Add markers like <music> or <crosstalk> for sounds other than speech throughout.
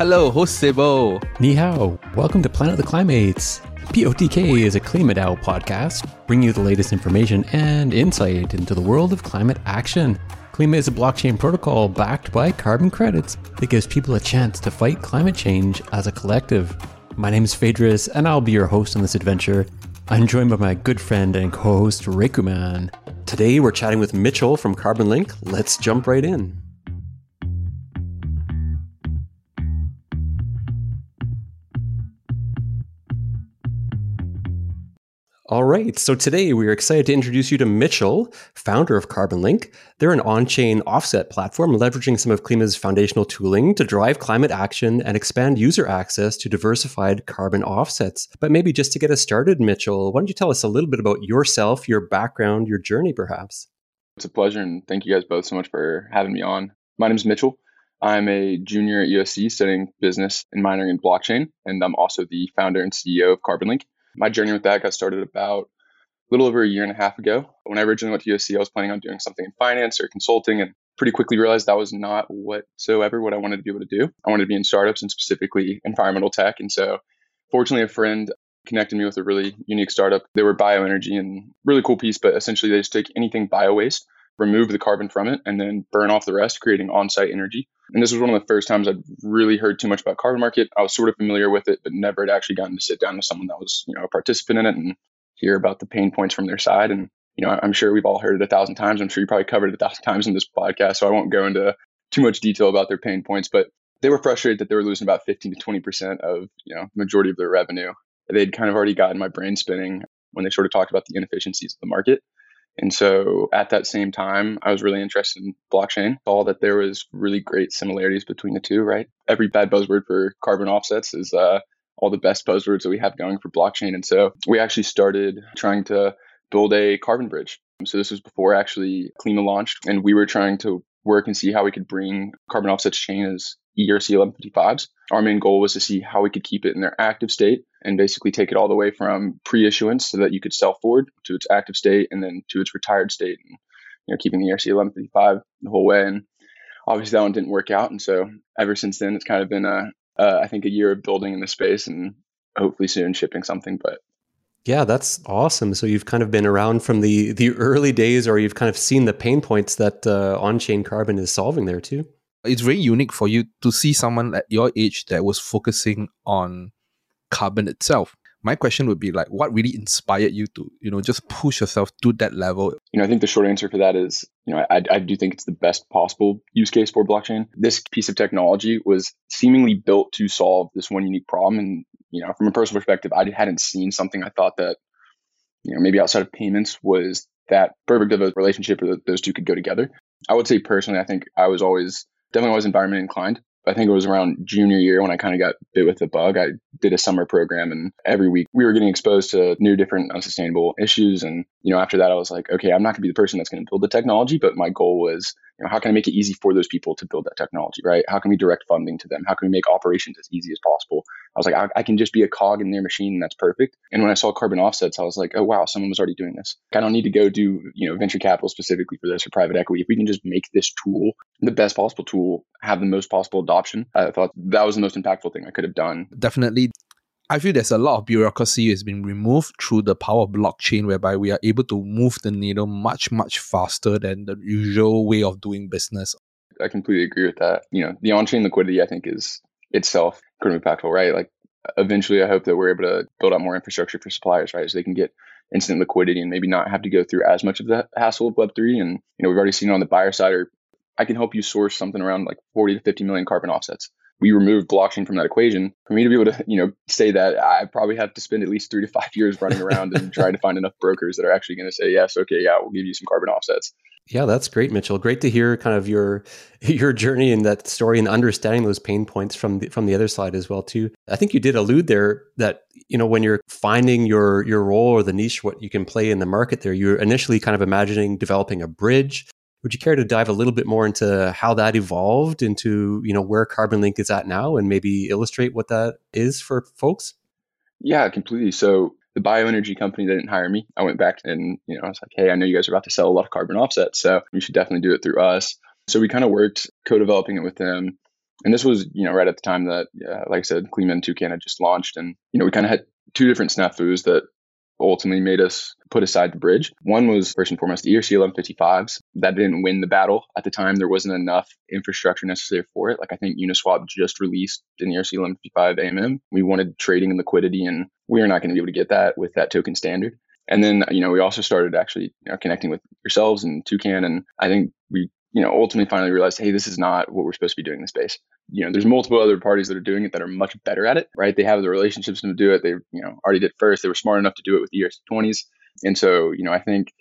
Hello, host Sibo. Ni hao. Welcome to Planet of the Klimates. POTK is a KlimaDAO podcast, bringing you the latest information and insight into the world of climate action. Klima is a blockchain protocol backed by carbon credits that gives people a chance to fight climate change as a collective. My name is Phaedrus, and I'll be your host on this adventure. I'm joined by my good friend and co-host Reikuman. Today we're chatting with Mitchell from Carbonlink. Let's jump right in. All right. So today we are excited to introduce you to Mitchell, founder of Carbonlink. They're an on chain offset platform leveraging some of Klima's foundational tooling to drive climate action and expand user access to diversified carbon offsets. But maybe just to get us started, Mitchell, why don't you tell us a little bit about yourself, your background, your journey, perhaps? It's a pleasure. And thank you guys both so much for having me on. My name is Mitchell. I'm a junior at USC studying business and minoring in blockchain. And I'm also the founder and CEO of Carbonlink my journey with that got started about a little over a year and a half ago. When I originally went to USC, I was planning on doing something in finance or consulting and pretty quickly realized that was not whatsoever what I wanted to be able to do. I wanted to be in startups and specifically environmental tech. And so fortunately, a friend connected me with a really unique startup. They were bioenergy and really cool piece, but essentially they just take anything bio waste, remove the carbon from it, and then burn off the rest, creating on-site energy. And this was one of the first times I'd really heard too much about carbon market. I was sort of familiar with it, but never had actually gotten to sit down with someone that was, you know, a participant in it and hear about the pain points from their side. And, you know, I'm sure we've all heard it a thousand times. I'm sure you probably covered it a thousand times in this podcast. So I won't go into too much detail about their pain points, but they were frustrated that they were losing about 15 to 20% of, you know, majority of their revenue. They'd kind of already gotten my brain spinning when they sort of talked about the inefficiencies of the market. And so at that same time, I was really interested in blockchain. Saw that there was really great similarities between the two, right? Every bad buzzword for carbon offsets is uh, all the best buzzwords that we have going for blockchain. And so we actually started trying to build a carbon bridge. So this was before actually Klima launched, and we were trying to work and see how we could bring carbon offsets chain as ERC 1155s. Our main goal was to see how we could keep it in their active state and basically take it all the way from pre-issuance so that you could sell forward to its active state and then to its retired state and you know keeping the ERC 1155 the whole way and obviously that one didn't work out and so ever since then it's kind of been a uh, I think a year of building in the space and hopefully soon shipping something but yeah, that's awesome. So you've kind of been around from the the early days, or you've kind of seen the pain points that uh, on-chain carbon is solving there too. It's very unique for you to see someone at your age that was focusing on carbon itself. My question would be like, what really inspired you to, you know, just push yourself to that level? You know, I think the short answer for that is, you know, I, I do think it's the best possible use case for blockchain. This piece of technology was seemingly built to solve this one unique problem. And, you know, from a personal perspective, I hadn't seen something I thought that, you know, maybe outside of payments was that perfect of a relationship where those two could go together. I would say personally, I think I was always definitely always environment inclined. I think it was around junior year when I kind of got bit with the bug. I did a summer program and every week we were getting exposed to new different unsustainable issues. And, you know, after that, I was like, okay, I'm not going to be the person that's going to build the technology, but my goal was, you know, how can I make it easy for those people to build that technology, right? How can we direct funding to them? How can we make operations as easy as possible? I was like, I, I can just be a cog in their machine and that's perfect. And when I saw carbon offsets, I was like, oh, wow, someone was already doing this. I don't need to go do, you know, venture capital specifically for this or private equity. If we can just make this tool the best possible tool, have the most possible adoption, I thought that was the most impactful thing I could have done. Definitely I feel there's a lot of bureaucracy has been removed through the power of blockchain, whereby we are able to move the needle much, much faster than the usual way of doing business. I completely agree with that. You know, the on-chain liquidity, I think, is itself incredibly impactful, right? Like, eventually, I hope that we're able to build out more infrastructure for suppliers, right? So they can get instant liquidity and maybe not have to go through as much of the hassle of Web3. And, you know, we've already seen on the buyer side, or I can help you source something around like 40 to 50 million carbon offsets we removed blockchain from that equation, for me to be able to, you know, say that I probably have to spend at least three to five years running around and trying to find enough brokers that are actually going to say, yes, okay, yeah, we'll give you some carbon offsets. Yeah, that's great, Mitchell. Great to hear kind of your <laughs> your journey and that story and understanding those pain points from the, from the other side as well too. I think you did allude there that you know when you're finding your your role or the niche what you can play in the market there, you're initially kind of imagining developing a bridge would you care to dive a little bit more into how that evolved into, you know, where Carbonlink is at now and maybe illustrate what that is for folks? Yeah, completely. So the bioenergy company didn't hire me. I went back and, you know, I was like, hey, I know you guys are about to sell a lot of carbon offsets, so you should definitely do it through us. So we kind of worked co-developing it with them. And this was, you know, right at the time that, uh, like I said, and Toucan had just launched. And, you know, we kind of had two different snafus that ultimately made us put aside the bridge. One was first and foremost the ERC 1155s. That didn't win the battle at the time. There wasn't enough infrastructure necessary for it. Like I think Uniswap just released an ERC 1155 AMM. We wanted trading and liquidity, and we are not going to be able to get that with that token standard. And then, you know, we also started actually you know, connecting with yourselves and Toucan. And I think you know, ultimately finally realized, hey, this is not what we're supposed to be doing in the space. You know, there's multiple other parties that are doing it that are much better at it, right? They have the relationships to do it. They, you know, already did first. They were smart enough to do it with the ERC20s. And so, you know, I think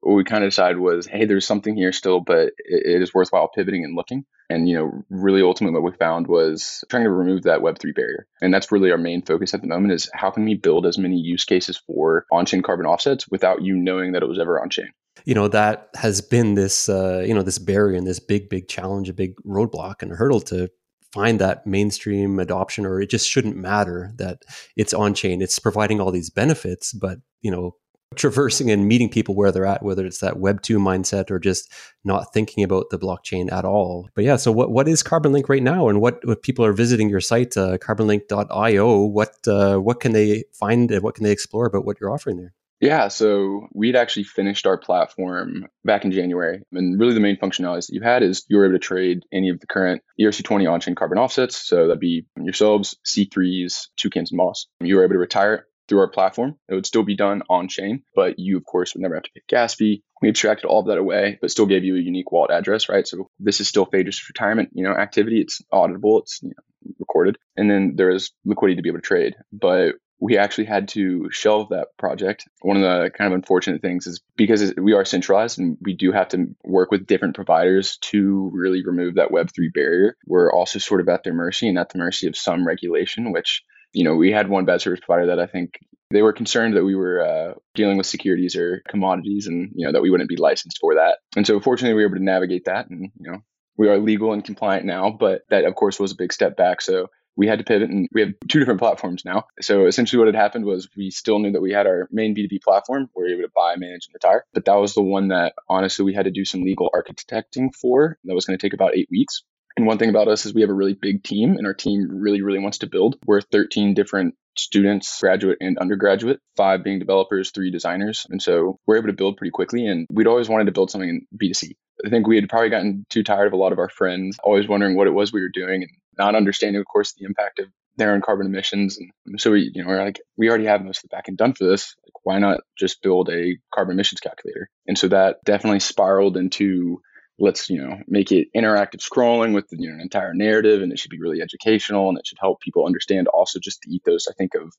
what we kind of decided was, hey, there's something here still, but it, it is worthwhile pivoting and looking. And, you know, really ultimately what we found was trying to remove that Web3 barrier. And that's really our main focus at the moment is how can we build as many use cases for on-chain carbon offsets without you knowing that it was ever on-chain? You know, that has been this, uh, you know, this barrier and this big, big challenge, a big roadblock and a hurdle to find that mainstream adoption or it just shouldn't matter that it's on chain it's providing all these benefits but you know traversing and meeting people where they're at, whether it's that Web two mindset or just not thinking about the blockchain at all. But yeah, so what what is CarbonLink right now, and what what people are visiting your site, uh, carbonlink.io? What uh, what can they find and what can they explore about what you're offering there? Yeah, so we'd actually finished our platform back in January. And really, the main functionalities that you had is you were able to trade any of the current ERC20 on chain carbon offsets. So that'd be yourselves, C3s, Toucans, and Moss. You were able to retire it through our platform. It would still be done on chain, but you, of course, would never have to pay gas fee. We abstracted all of that away, but still gave you a unique wallet address, right? So this is still Phaedrus retirement, you know, activity. It's auditable, it's you know, recorded, and then there is liquidity to be able to trade. But we actually had to shelve that project. One of the kind of unfortunate things is because we are centralized and we do have to work with different providers to really remove that Web3 barrier. We're also sort of at their mercy and at the mercy of some regulation, which you know, we had one bad service provider that I think they were concerned that we were uh, dealing with securities or commodities and, you know, that we wouldn't be licensed for that. And so fortunately, we were able to navigate that and, you know, we are legal and compliant now, but that of course was a big step back. So we had to pivot and we have two different platforms now. So essentially what had happened was we still knew that we had our main B2B platform where we were able to buy, manage, and retire. But that was the one that honestly we had to do some legal architecting for. That was going to take about eight weeks. And one thing about us is we have a really big team, and our team really, really wants to build. We're 13 different students, graduate and undergraduate, five being developers, three designers. And so we're able to build pretty quickly. And we'd always wanted to build something in B2C. I think we had probably gotten too tired of a lot of our friends always wondering what it was we were doing and not understanding, of course, the impact of their own carbon emissions. And so we, you know, we're like, we already have most of the backend done for this. Like, why not just build a carbon emissions calculator? And so that definitely spiraled into let's you know make it interactive scrolling with you know an entire narrative and it should be really educational and it should help people understand also just the ethos i think of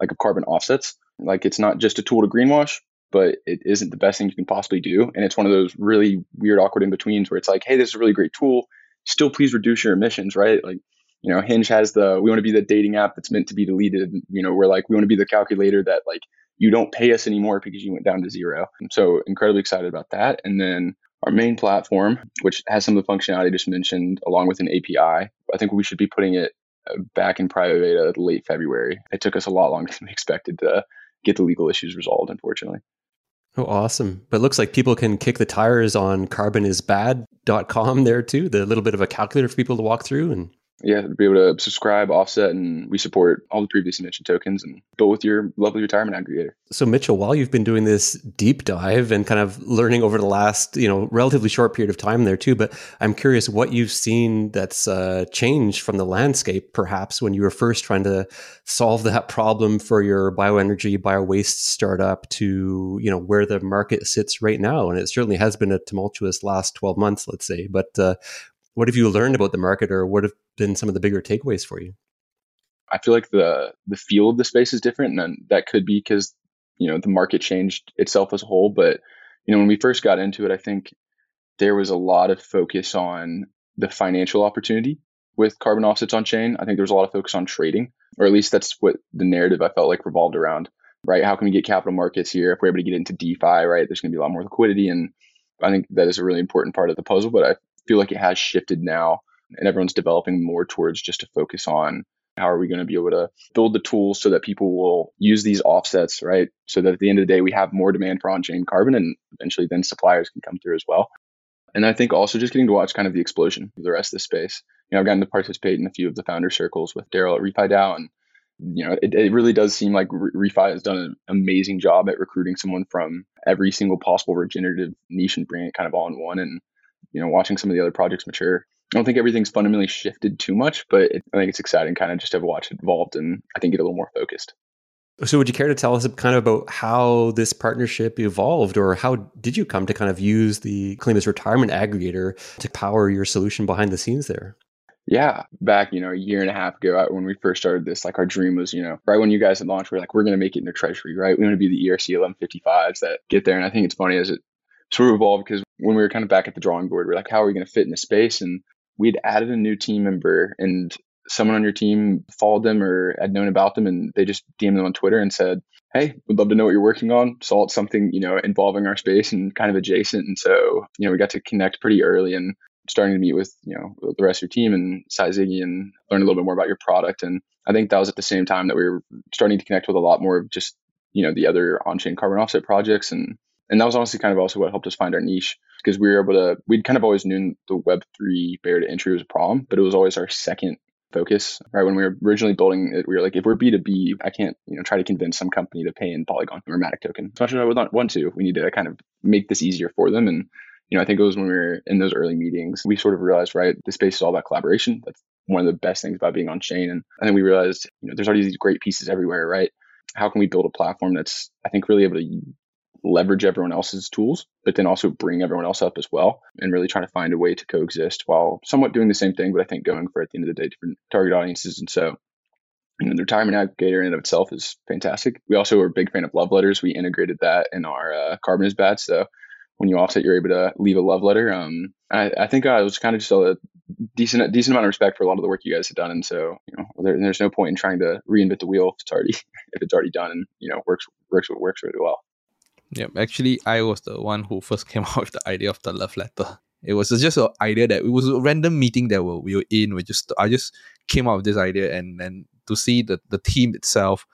like of carbon offsets like it's not just a tool to greenwash but it isn't the best thing you can possibly do and it's one of those really weird awkward in betweens where it's like hey this is a really great tool still please reduce your emissions right like you know hinge has the we want to be the dating app that's meant to be deleted you know we're like we want to be the calculator that like you don't pay us anymore because you went down to zero and so incredibly excited about that and then our main platform, which has some of the functionality I just mentioned, along with an API. I think we should be putting it uh, back in private beta late February. It took us a lot longer <laughs> than we expected to get the legal issues resolved, unfortunately. Oh, awesome. But it looks like people can kick the tires on carbonisbad.com there too. The little bit of a calculator for people to walk through and yeah, be able to subscribe, offset, and we support all the previously mentioned tokens and build with your lovely retirement aggregator. So, Mitchell, while you've been doing this deep dive and kind of learning over the last, you know, relatively short period of time there too, but I'm curious what you've seen that's uh, changed from the landscape, perhaps when you were first trying to solve that problem for your bioenergy, biowaste startup to, you know, where the market sits right now. And it certainly has been a tumultuous last 12 months, let's say. But uh, what have you learned about the market, or what have been some of the bigger takeaways for you? I feel like the the feel of the space is different, and that could be because you know the market changed itself as a whole. But you know when we first got into it, I think there was a lot of focus on the financial opportunity with carbon offsets on chain. I think there was a lot of focus on trading, or at least that's what the narrative I felt like revolved around. Right? How can we get capital markets here? If we're able to get into DeFi, right? There's going to be a lot more liquidity, and I think that is a really important part of the puzzle. But I feel like it has shifted now and everyone's developing more towards just to focus on how are we going to be able to build the tools so that people will use these offsets, right? So that at the end of the day, we have more demand for on chain carbon and eventually then suppliers can come through as well. And I think also just getting to watch kind of the explosion of the rest of the space. you know, I've gotten to participate in a few of the founder circles with Daryl at RefiDAO, and you know, it, it really does seem like Refi has done an amazing job at recruiting someone from every single possible regenerative niche and bringing it kind of all in one. And you know, watching some of the other projects mature, I don't think everything's fundamentally shifted too much, but it, I think it's exciting kind of just to watch it evolved and I think get a little more focused. So, would you care to tell us kind of about how this partnership evolved, or how did you come to kind of use the Klima's retirement aggregator to power your solution behind the scenes there? Yeah, back you know a year and a half ago uh, when we first started this, like our dream was you know right when you guys had launched, we are like we're going to make it into Treasury, right? We want to be the ERC 1155s that get there, and I think it's funny as it sort of evolved because when we were kind of back at the drawing board, we are like, how are we going to fit in the space? And we'd added a new team member, and someone on your team followed them or had known about them and they just DM'd them on Twitter and said, Hey, we'd love to know what you're working on. Saw it's something, you know, involving our space and kind of adjacent. And so, you know, we got to connect pretty early and starting to meet with, you know, the rest of your team and Sai Ziggy and learn a little bit more about your product. And I think that was at the same time that we were starting to connect with a lot more of just, you know, the other on-chain carbon offset projects and and that was honestly kind of also what helped us find our niche because we were able to we'd kind of always known the web3 barrier to entry was a problem but it was always our second focus, right? When we were originally building it, we were like, if we're B2B, I can't, you know, try to convince some company to pay in Polygon or Matic token. As much as I would not want to, we need to kind of make this easier for them. And, you know, I think it was when we were in those early meetings, we sort of realized, right, the space is all about collaboration. That's one of the best things about being on chain. And, and then we realized, you know, there's already these great pieces everywhere, right? How can we build a platform that's, I think, really able to leverage everyone else's tools, but then also bring everyone else up as well and really trying to find a way to coexist while somewhat doing the same thing, but I think going for at the end of the day different target audiences. And so you know, the retirement aggregator in and of itself is fantastic. We also are a big fan of love letters. We integrated that in our uh, carbon is bad. So when you offset, you're able to leave a love letter. Um, I, I think I was kind of just a decent decent amount of respect for a lot of the work you guys have done. And so, you know, there, there's no point in trying to reinvent the wheel if it's already <laughs> if it's already done and you know works works what works really well. Yeah, actually, I was the one who first came <laughs> out with the idea of the love letter. It was just an idea that it was a random meeting that we were in. We just I just came out with this idea, and then to see the the team itself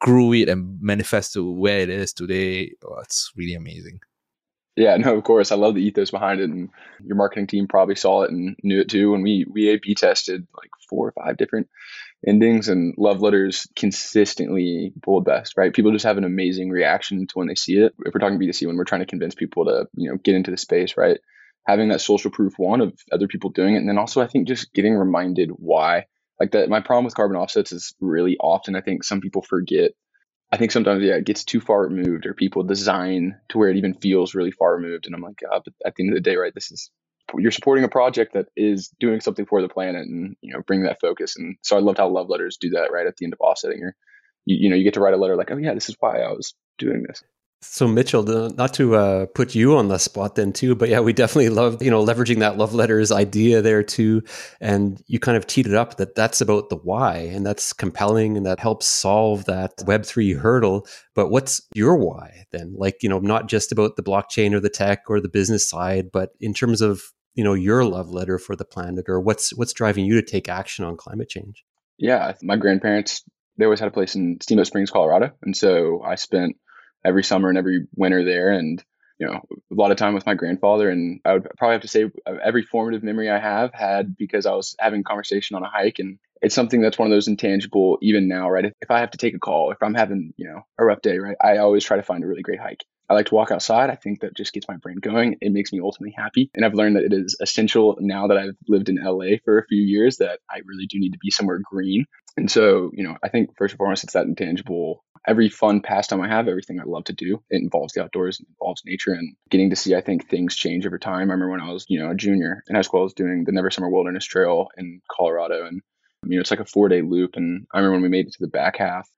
grew it and manifest to where it is today, oh, it's really amazing. Yeah, no, of course. I love the ethos behind it, and your marketing team probably saw it and knew it too. And we we A/B tested like four or five different endings and love letters consistently pull the best, right? People just have an amazing reaction to when they see it. If we're talking B2C, when we're trying to convince people to, you know, get into the space, right? Having that social proof one of other people doing it. And then also I think just getting reminded why. Like that my problem with carbon offsets is really often I think some people forget. I think sometimes yeah, it gets too far removed or people design to where it even feels really far removed. And I'm like, God, but at the end of the day, right, this is you're supporting a project that is doing something for the planet and you know bring that focus. And so i loved how love letters do that right at the end of offsetting you you know you get to write a letter like oh yeah this is why i was doing this so Mitchell, not to uh, put you on the spot then too, but yeah, we definitely love you know leveraging that love letters idea there too, and you kind of teed it up that that's about the why, and that's compelling, and that helps solve that Web three hurdle. But what's your why then? Like you know, not just about the blockchain or the tech or the business side, but in terms of you know your love letter for the planet, or what's what's driving you to take action on climate change? Yeah, my grandparents they always had a place in Steamboat Springs, Colorado, and so I spent every summer and every winter there and you know a lot of time with my grandfather and i would probably have to say uh, every formative memory i have had because i was having conversation on a hike and it's something that's one of those intangible even now right if, if i have to take a call if i'm having you know a rough day right i always try to find a really great hike I like to walk outside. I think that just gets my brain going. It makes me ultimately happy. And I've learned that it is essential now that I've lived in LA for a few years that I really do need to be somewhere green. And so, you know, I think first and foremost, it's that intangible every fun pastime I have, everything I love to do, it involves the outdoors, it involves nature and getting to see, I think, things change over time. I remember when I was, you know, a junior in high school, I was doing the Never Summer Wilderness Trail in Colorado. And, you know, it's like a four day loop. And I remember when we made it to the back half,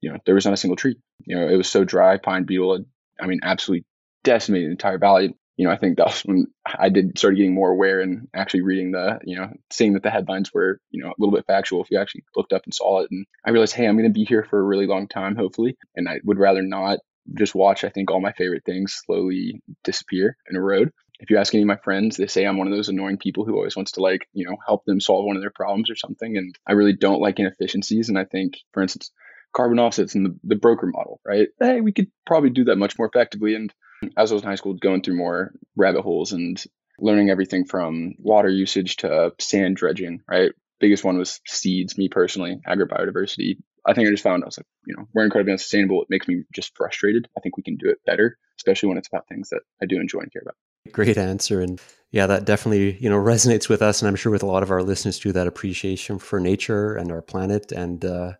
you know, there was not a single tree. You know, it was so dry, pine beetle had, I mean, absolutely decimated the entire valley you know, I think that was when I did started getting more aware and actually reading the, you know, seeing that the headlines were, you know, a little bit factual if you actually looked up and saw it. And I realized, hey, I'm going to be here for a really long time, hopefully. And I would rather not just watch, I think, all my favorite things slowly disappear and erode. If you ask any of my friends, they say I'm one of those annoying people who always wants to like, you know, help them solve one of their problems or something. And I really don't like inefficiencies. And I think, for instance, carbon offsets and the, the broker model, right? Hey, we could probably do that much more effectively. And as I was in high school, going through more rabbit holes and learning everything from water usage to sand dredging, right? Biggest one was seeds, me personally, agrobiodiversity. I think I just found I was like, you know, we're incredibly unsustainable. It makes me just frustrated. I think we can do it better, especially when it's about things that I do enjoy and care about. Great answer. And yeah, that definitely, you know, resonates with us. And I'm sure with a lot of our listeners too, that appreciation for nature and our planet. And uh,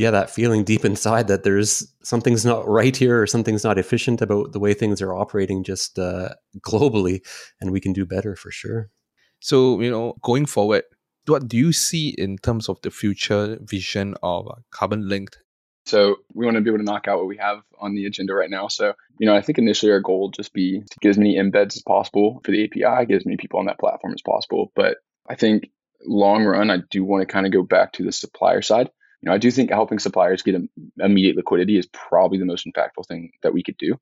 yeah, that feeling deep inside that there's something's not right here or something's not efficient about the way things are operating just uh, globally. And we can do better for sure. So, you know, going forward, what do you see in terms of the future vision of uh, Carbon Linked so we want to be able to knock out what we have on the agenda right now. So, you know, I think initially our goal would just be to get as many embeds as possible for the API, get as many people on that platform as possible. But I think long run, I do want to kind of go back to the supplier side. You know, I do think helping suppliers get immediate liquidity is probably the most impactful thing that we could do.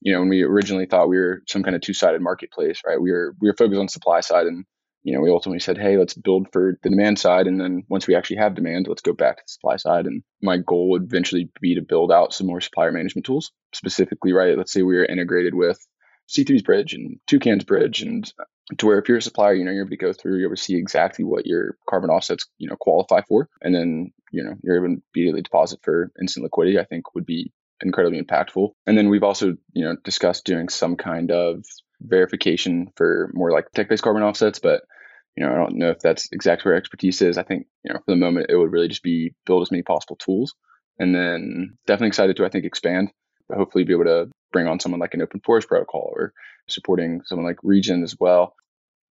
You know, when we originally thought we were some kind of two-sided marketplace, right? We were we were focused on supply side and you know, we ultimately said, hey, let's build for the demand side. And then once we actually have demand, let's go back to the supply side. And my goal would eventually be to build out some more supplier management tools, specifically, right? Let's say we are integrated with C3's bridge and Toucan's bridge and to where if you're a supplier, you know, you're able to go through, you're able to see exactly what your carbon offsets, you know, qualify for. And then, you know, you're able to immediately deposit for instant liquidity, I think would be incredibly impactful. And then we've also, you know, discussed doing some kind of verification for more like tech-based carbon offsets, but you know, I don't know if that's exactly where expertise is. I think, you know, for the moment, it would really just be build as many possible tools. And then definitely excited to, I think, expand, hopefully be able to bring on someone like an open forest protocol or supporting someone like Regen as well.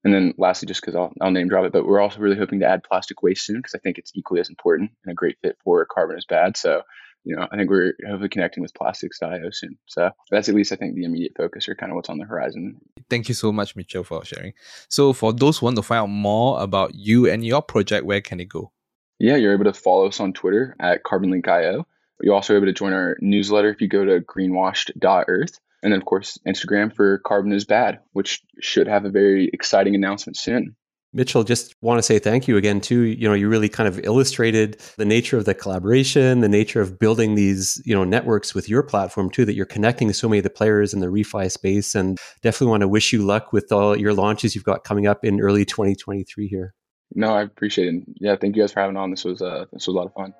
And then lastly, just because I'll, I'll, name drop it, but we're also really hoping to add plastic waste soon because I think it's equally as important and a great fit for carbon is bad. So you know, I think we're hopefully connecting with plastics.io soon. So that's at least, I think, the immediate focus or kind of what's on the horizon. Thank you so much, Mitchell, for sharing. So for those who want to find out more about you and your project, where can they go? Yeah, you're able to follow us on Twitter at CarbonLink.io. You're also able to join our newsletter if you go to greenwashed.earth. And then, of course, Instagram for Carbon is Bad, which should have a very exciting announcement soon. Mitchell, just want to say thank you again too. You know, you really kind of illustrated the nature of the collaboration, the nature of building these, you know, networks with your platform too, that you're connecting so many of the players in the refi space. And definitely want to wish you luck with all your launches you've got coming up in early 2023 here. No, I appreciate it. Yeah, thank you guys for having on. This was uh this was a lot of fun.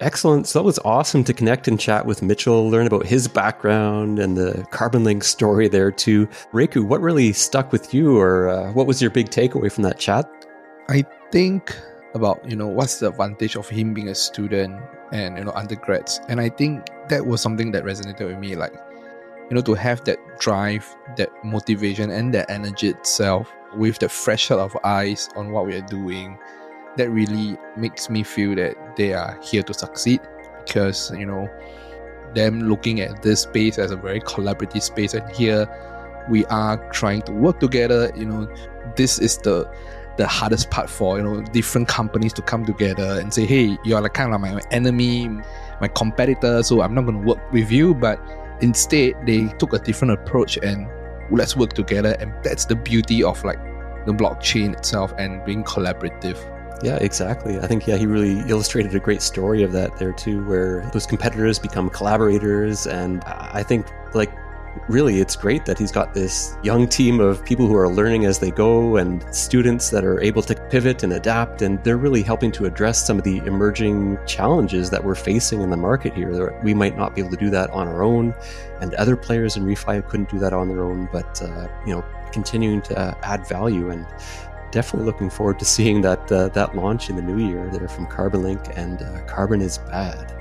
Excellent. So that was awesome to connect and chat with Mitchell, learn about his background and the Carbonlink story there too. Reku, what really stuck with you or uh, what was your big takeaway from that chat? I think about, you know, what's the advantage of him being a student and, you know, undergrads. And I think that was something that resonated with me. Like, you know, to have that drive, that motivation, and that energy itself with the fresh set of eyes on what we are doing that really makes me feel that they are here to succeed because you know them looking at this space as a very collaborative space and here we are trying to work together you know this is the the hardest part for you know different companies to come together and say hey you're like kind of like my enemy my competitor so i'm not going to work with you. But instead they took a different approach and let's work together and that's the beauty of like the blockchain itself and being collaborative yeah, exactly. I think yeah, he really illustrated a great story of that there too, where those competitors become collaborators, and I think like really it's great that he's got this young team of people who are learning as they go and students that are able to pivot and adapt and they're really helping to address some of the emerging challenges that we're facing in the market here we might not be able to do that on our own and other players in refi couldn't do that on their own but uh, you know continuing to add value and definitely looking forward to seeing that uh, that launch in the new year there from Carbonlink and uh, Carbon is bad.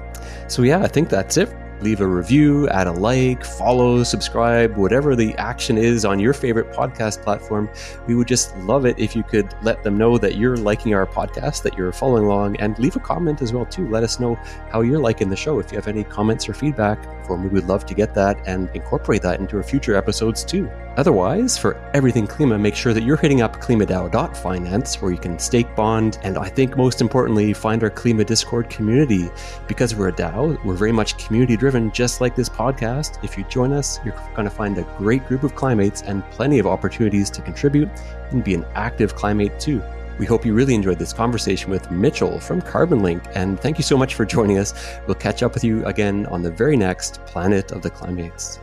So yeah, I think that's it leave a review, add a like, follow, subscribe, whatever the action is on your favorite podcast platform. We would just love it if you could let them know that you're liking our podcast, that you're following along, and leave a comment as well too. Let us know how you're liking the show. If you have any comments or feedback for me, we'd love to get that and incorporate that into our future episodes too. Otherwise, for everything Klima, make sure that you're hitting up klimadao.finance where you can stake bond and I think most importantly, find our Klima Discord community. Because we're a DAO, we're very much community driven just like this podcast. If you join us, you're going to find a great group of Klimates and plenty of opportunities to contribute and be an active climate too. We hope you really enjoyed this conversation with Mitchell from Carbonlink, and thank you so much for joining us. We'll catch up with you again on the very next Planet of the Klimates.